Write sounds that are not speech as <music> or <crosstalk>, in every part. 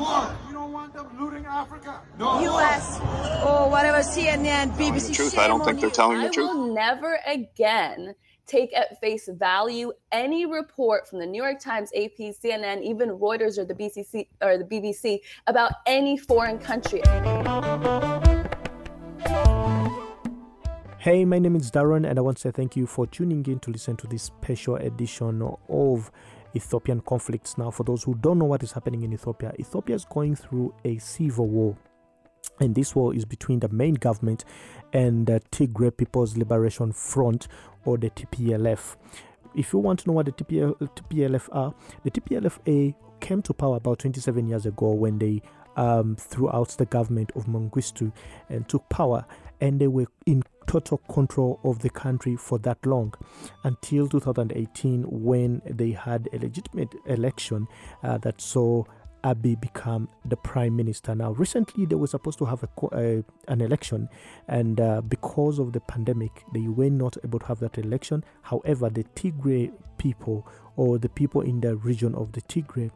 want. You don't want them looting Africa. No U.S. or whatever CNN, BBC. The truth, I don't think they're telling the truth. I truth. will never again take at face value any report from the New York Times, AP, CNN, even Reuters or the BCC or the BBC about any foreign country. Hey, my name is Daron, and I want to say thank you for tuning in to listen to this special edition of Ethiopian conflicts. Now, for those who don't know what is happening in Ethiopia, Ethiopia is going through a civil war. And this war is between the main government and the Tigray People's Liberation Front or the TPLF. If you want to know what the TPL, TPLF are, the TPLFA came to power about 27 years ago when they um, threw out the government of Mengistu and took power, and they were in total control of the country for that long until 2018 when they had a legitimate election uh, that saw Abiy become the prime minister. Now, recently they were supposed to have a, uh, an election, and uh, because of the pandemic, they were not able to have that election. However, the Tigray people or the people in the region of the Tigray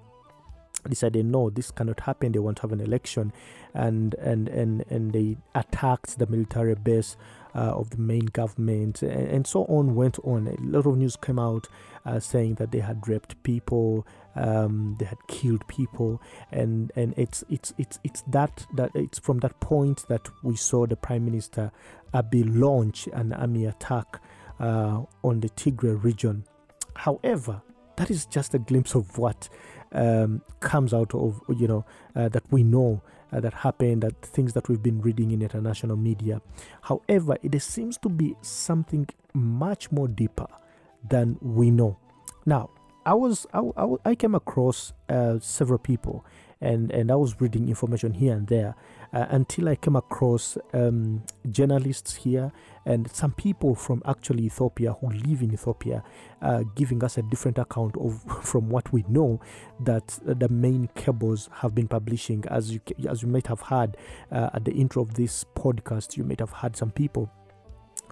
decided no this cannot happen they want to have an election and and and and they attacked the military base of the main government and, and so on went on. A lot of news came out uh, saying that they had raped people um, they had killed people and and it's it's it's it's that that it's from that point that we saw the prime minister Abiy launch an army attack uh, on the Tigray region. However that is just a glimpse of what um, comes out of you know uh, that we know uh, that happened that things that we've been reading in international media. However it seems to be something much more deeper than we know. Now i was i, I, I came across uh, several people and and i was reading information here and there uh, until i came across um, journalists here and some people from actually ethiopia who live in ethiopia uh, giving us a different account of <laughs> from what we know that the main cables have been publishing. As you as you might have heard uh, at the intro of this podcast you might have heard some people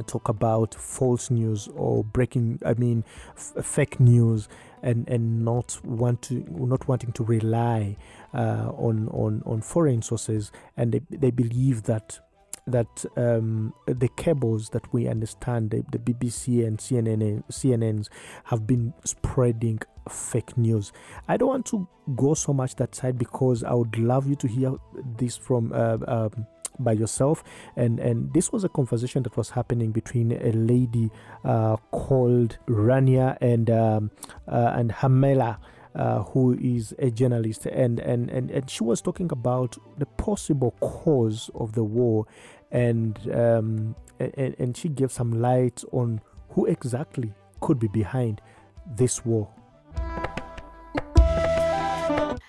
talk about false news or breaking i mean f- fake news and and not want to not wanting to rely uh, on on on foreign sources and they, they believe that that um, the cables that we understand, the, the BBC and CNN, CNNs, have been spreading fake news. I don't want to go so much that side because I would love you to hear this from. Uh, um, by yourself. And and this was a conversation that was happening between a lady uh, called Rania and um, uh, and Hermela uh, who is a journalist, and, and, and, and she was talking about the possible cause of the war, and, um, and, and she gave some light on who exactly could be behind this war.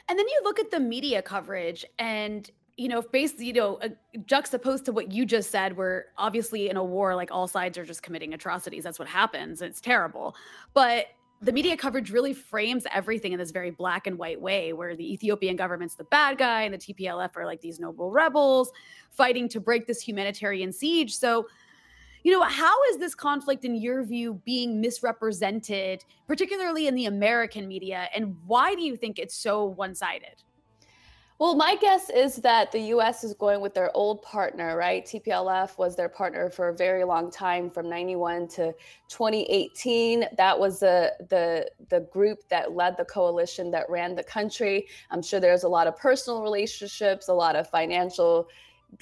And then you look at the media coverage and you know, basically, you know, juxtaposed to what you just said, where obviously in a war, like all sides are just committing atrocities. That's what happens. It's terrible. But the media coverage really frames everything in this very black and white way, where the Ethiopian government's the bad guy and the TPLF are like these noble rebels fighting to break this humanitarian siege. So, you know, how is this conflict, in your view, being misrepresented, particularly in the American media? And why do you think it's so one sided? Well, my guess is that the US is going with their old partner, right? TPLF was their partner for a very long time from 91 to 2018. That was the the the group that led the coalition that ran the country. I'm sure there's a lot of personal relationships, a lot of financial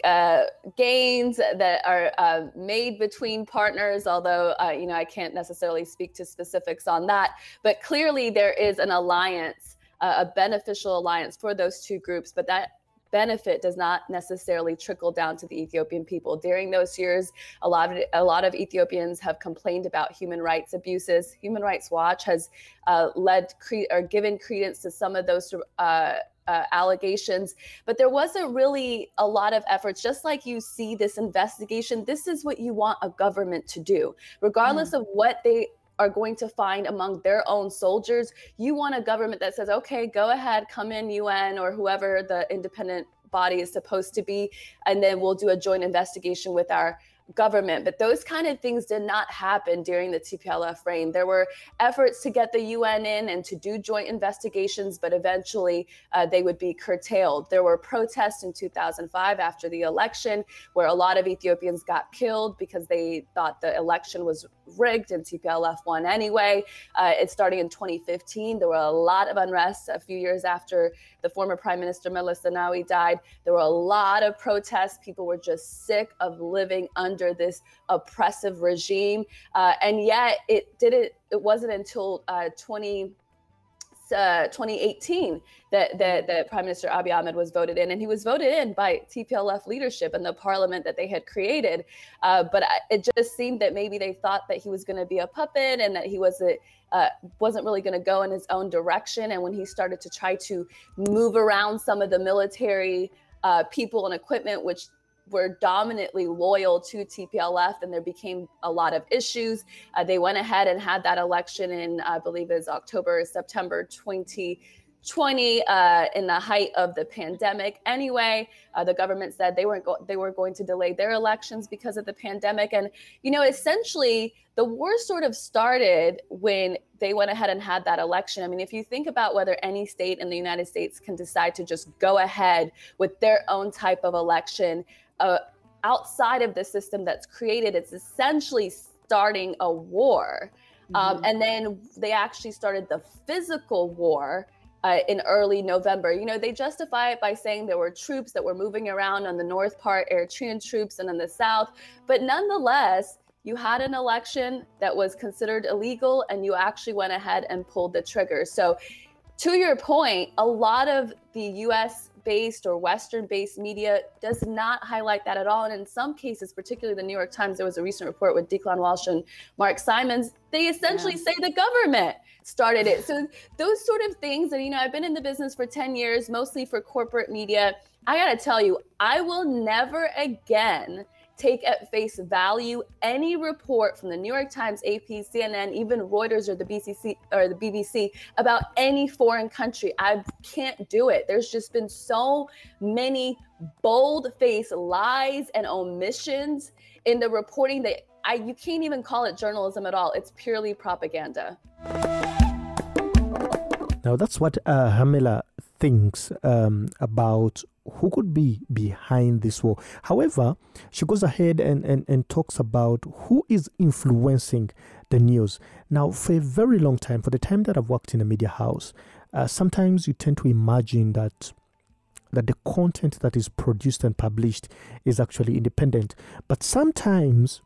uh, gains that are uh, made between partners, although uh, you know I can't necessarily speak to specifics on that. But clearly, there is an alliance a beneficial alliance for those two groups, but that benefit does not necessarily trickle down to the Ethiopian people. During those years, a lot of a lot of Ethiopians have complained about human rights abuses. Human Rights Watch has uh, led cre- or given credence to some of those. Uh, uh, allegations, but there wasn't really a lot of efforts. Just like you see this investigation, this is what you want a government to do, regardless mm. of what they are going to find among their own soldiers. You want a government that says, okay, go ahead, come in, UN or whoever the independent body is supposed to be, and then we'll do a joint investigation with our government. But those kind of things did not happen during the TPLF reign. There were efforts to get the UN in and to do joint investigations, but eventually uh, they would be curtailed. There were protests in 2005 after the election where a lot of Ethiopians got killed because they thought the election was rigged and TPLF won anyway. Uh, it's starting in 2015. There were a lot of unrest a few years after the former Prime Minister Meles Zenawi died. There were a lot of protests. People were just sick of living under this oppressive regime. Uh, and yet it didn't, it wasn't until uh, 20 uh, 2018 that, that, that Prime Minister Abiy Ahmed was voted in, and he was voted in by TPLF leadership and the parliament that they had created. Uh, but it just seemed that maybe they thought that he was going to be a puppet and that he was a, uh, wasn't really going to go in his own direction. And when he started to try to move around some of the military uh, people and equipment, which were dominantly loyal to TPLF, and there became a lot of issues. Uh, they went ahead and had that election in, I believe, is October, September 2020, uh, in the height of the pandemic. Anyway, uh, the government said they weren't go- they were going to delay their elections because of the pandemic, and you know, essentially, the war sort of started when they went ahead and had that election. I mean, if you think about whether any state in the United States can decide to just go ahead with their own type of election uh, outside of the system that's created. It's essentially starting a war. Um, mm-hmm. and then they actually started the physical war uh, in early November. You know, they justify it by saying there were troops that were moving around on the north part, Eritrean troops, and in the south. But nonetheless, you had an election that was considered illegal, and you actually went ahead and pulled the trigger. So, to your point, a lot of the US based or Western based media does not highlight that at all. And in some cases, particularly the New York Times, there was a recent report with Declan Walsh and Mark Simons. They essentially yeah. say the government started it. So those sort of things, and you know, I've been in the business for 10 years, mostly for corporate media. I got to tell you, I will never again take at face value any report from the New York Times, AP, CNN, even Reuters or the BCC or the BBC about any foreign country. I can't do it. There's just been so many bold-faced lies and omissions in the reporting that I you can't even call it journalism at all. It's purely propaganda. Now that's what uh, Hermela thinks um, about who could be behind this war. However, she goes ahead and, and, and talks about who is influencing the news. Now, for a very long time, for the time that I've worked in a media house, uh, sometimes you tend to imagine that that the content that is produced and published is actually independent. But sometimes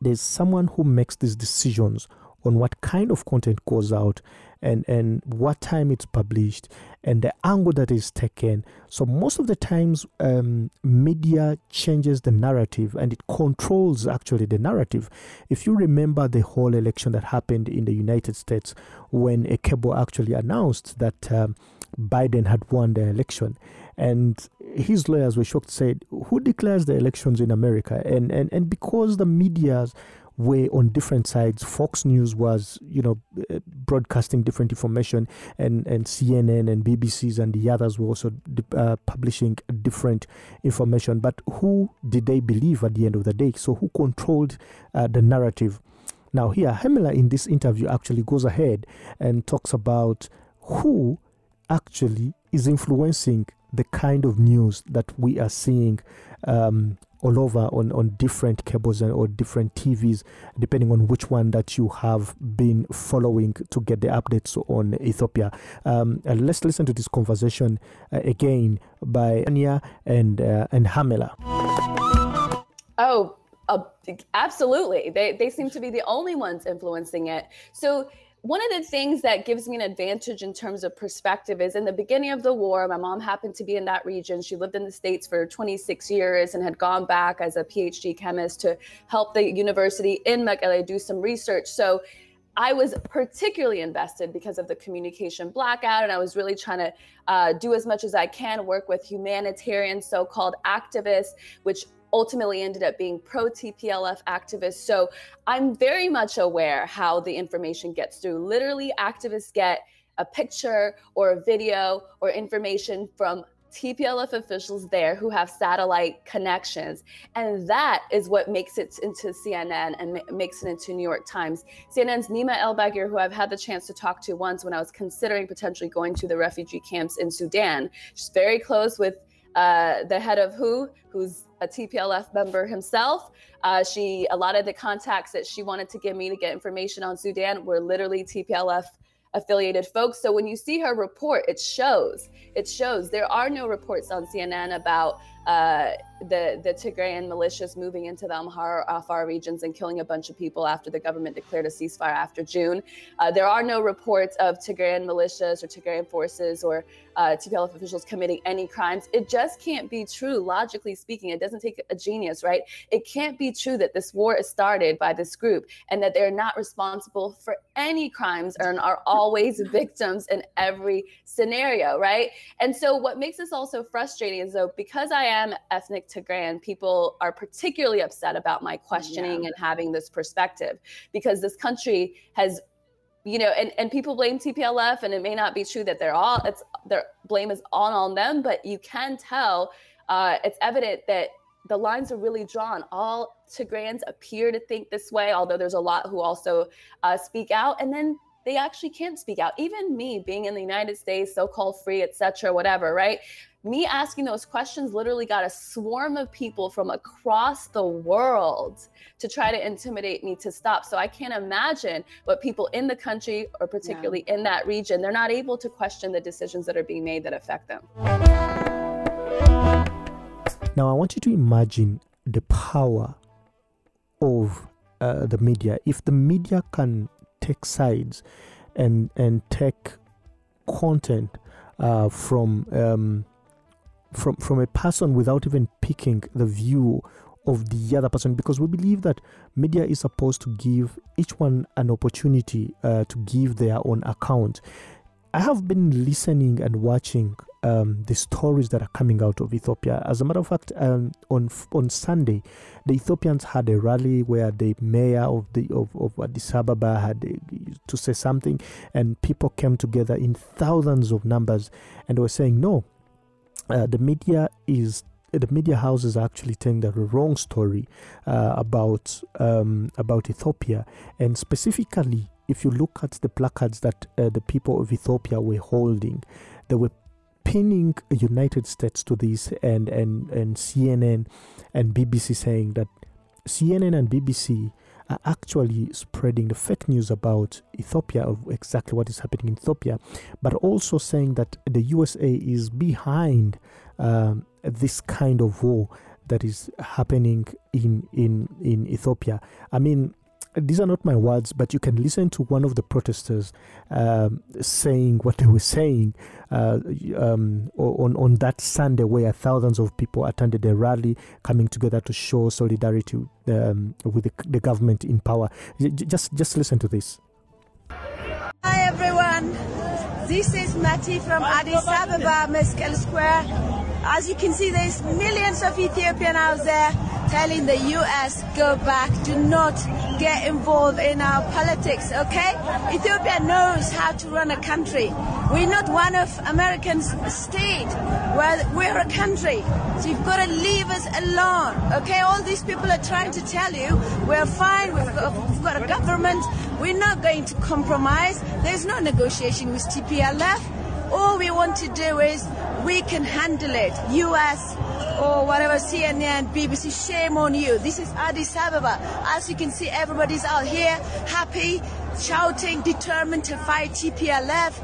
there's someone who makes these decisions on what kind of content goes out and, and what time it's published and the angle that is taken. So, most of the times, um, media changes the narrative and it controls actually the narrative. If you remember the whole election that happened in the United States when a cable actually announced that um, Biden had won the election, and his lawyers were shocked, said, Who declares the elections in America? And, and, and because the media's were on different sides. Fox News was, you know, uh, broadcasting different information, and, and CNN and BBCs and the others were also uh, publishing different information. But who did they believe at the end of the day? So, who controlled uh, the narrative? Now, here, Hermela in this interview actually goes ahead and talks about who actually is influencing the kind of news that we are seeing um, all over on, on different cables and, or different TVs, depending on which one that you have been following to get the updates on Ethiopia. Um, and let's listen to this conversation uh, again by Rania and uh, and Hermela. Oh, uh, absolutely. They they seem to be the only ones influencing it. So one of the things that gives me an advantage in terms of perspective is in the beginning of the war, my mom happened to be in that region. She lived in the States for 26 years and had gone back as a PhD chemist to help the university in Mekelle do some research. So I was particularly invested because of the communication blackout, and I was really trying to uh, do as much as I can, work with humanitarian so called activists, which ultimately ended up being pro TPLF activists. So I'm very much aware how the information gets through. Literally, activists get a picture or a video or information from TPLF officials there who have satellite connections. And that is what makes it into CNN and ma- makes it into New York Times. CNN's Nima Elbagir, who I've had the chance to talk to once when I was considering potentially going to the refugee camps in Sudan. She's very close with uh, the head of WHO, who's a TPLF member himself. Uh, she, a lot of the contacts that she wanted to give me to get information on Sudan were literally TPLF affiliated folks. So when you see her report, it shows. It shows there are no reports on CNN about uh, the the Tigrayan militias moving into the Amhara Afar regions and killing a bunch of people after the government declared a ceasefire after June. Uh, there are no reports of Tigrayan militias or Tigrayan forces or uh, TPLF officials committing any crimes. It just can't be true, logically speaking. It doesn't take a genius, right? It can't be true that this war is started by this group and that they're not responsible for any crimes and are always victims in every scenario, right? And so, what makes this also frustrating is though, because I am ethnic Tigrayan, people are particularly upset about my questioning yeah. and having this perspective because this country has you know, and, and people blame TPLF, and it may not be true that they're all it's their blame is all on them, but you can tell uh, it's evident that the lines are really drawn. All Tigrayans appear to think this way, although there's a lot who also uh, speak out, and then they actually can't speak out. Even me, being in the United States, so-called free, etc., whatever, right? me asking those questions literally got a swarm of people from across the world to try to intimidate me to stop. So I can't imagine what people in the country or particularly yeah. in that region, they're not able to question the decisions that are being made that affect them. Now, I want you to imagine the power of uh, the media. If the media can take sides and and take content uh, from um, from from a person without even picking the view of the other person because we believe that media is supposed to give each one an opportunity uh, to give their own account. I have been listening and watching um, the stories that are coming out of Ethiopia. As a matter of fact, um, on on Sunday, the Ethiopians had a rally where the mayor of the of, of Addis Ababa had to say something, and people came together in thousands of numbers, and were saying, "No, uh, the media is the media houses are actually telling the wrong story uh, about um, about Ethiopia, and specifically, if you look at the placards that uh, the people of Ethiopia were holding, they were pinning United States to this, and and and CNN and BBC saying that CNN and BBC are actually spreading the fake news about Ethiopia, of exactly what is happening in Ethiopia, but also saying that the USA is behind um, this kind of war that is happening in in in Ethiopia. I mean, these are not my words, but you can listen to one of the protesters um, saying what they were saying uh, um, on on that Sunday, where thousands of people attended a rally, coming together to show solidarity um, with the, the, government in power. Just just listen to this. Hi everyone, this is Mati from Addis Ababa, Meskel Square. As you can see, there's millions of Ethiopian out there telling the U.S. go back, do not get involved in our politics, okay? Ethiopia knows how to run a country. We're not one of America's state. We're, we're a country. So you've got to leave us alone, okay? All these people are trying to tell you we're fine, we've got, we've got a government, we're not going to compromise. There's no negotiation with TPLF. All we want to do is we can handle it. US or whatever, CNN, BBC, shame on you. This is Addis Ababa. As you can see, everybody's out here happy, shouting, determined to fight TPLF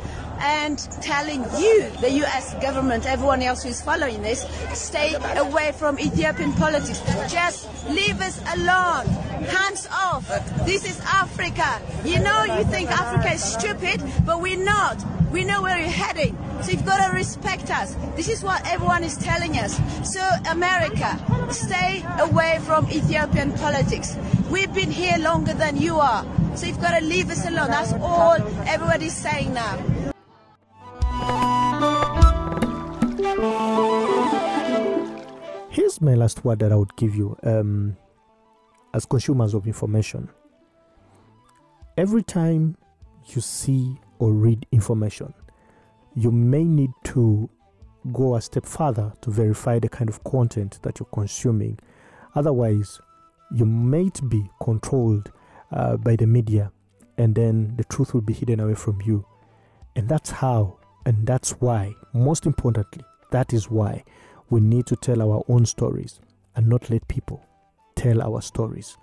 and telling you, the US government, everyone else who is following this, stay away from Ethiopian politics. Just leave us alone. Hands off. This is Africa. You know, you think Africa is stupid, but we're not. We know where you're heading. So you've got to respect us. This is what everyone is telling us. So America, stay away from Ethiopian politics. We've been here longer than you are. So you've got to leave us alone. That's all everybody's saying now. Here's my last word that I would give you um, as consumers of information. Every time you see or read information, you may need to go a step further to verify the kind of content that you're consuming. Otherwise, you might be controlled uh, by the media, and then the truth will be hidden away from you. And that's how, and that's why, most importantly, that is why we need to tell our own stories and not let people tell our stories.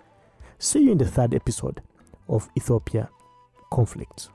See you in the third episode of Ethiopia Conflicts.